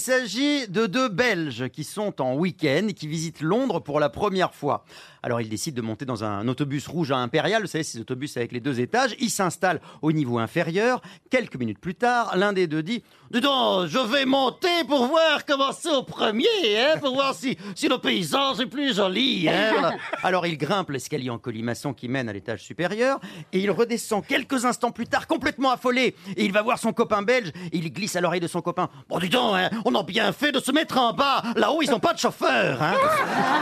Il s'agit de deux Belges qui sont en week-end et qui visitent Londres pour la première fois. Alors ils décident de monter dans un autobus rouge à Impérial, vous savez, ces autobus avec les deux étages. Ils s'installent au niveau inférieur. Quelques minutes plus tard, l'un des deux dit Dis donc, je vais monter pour voir comment c'est au premier, hein, pour voir si, si le paysage est plus joli. Hein, voilà. Alors il grimpe l'escalier en colimaçon qui mène à l'étage supérieur et il redescend quelques instants plus tard complètement affolé. Et il va voir son copain belge et il glisse à l'oreille de son copain Bon, dis donc, hein, on a bien fait de se mettre en bas. Là-haut, ils n'ont pas de chauffeur. Hein.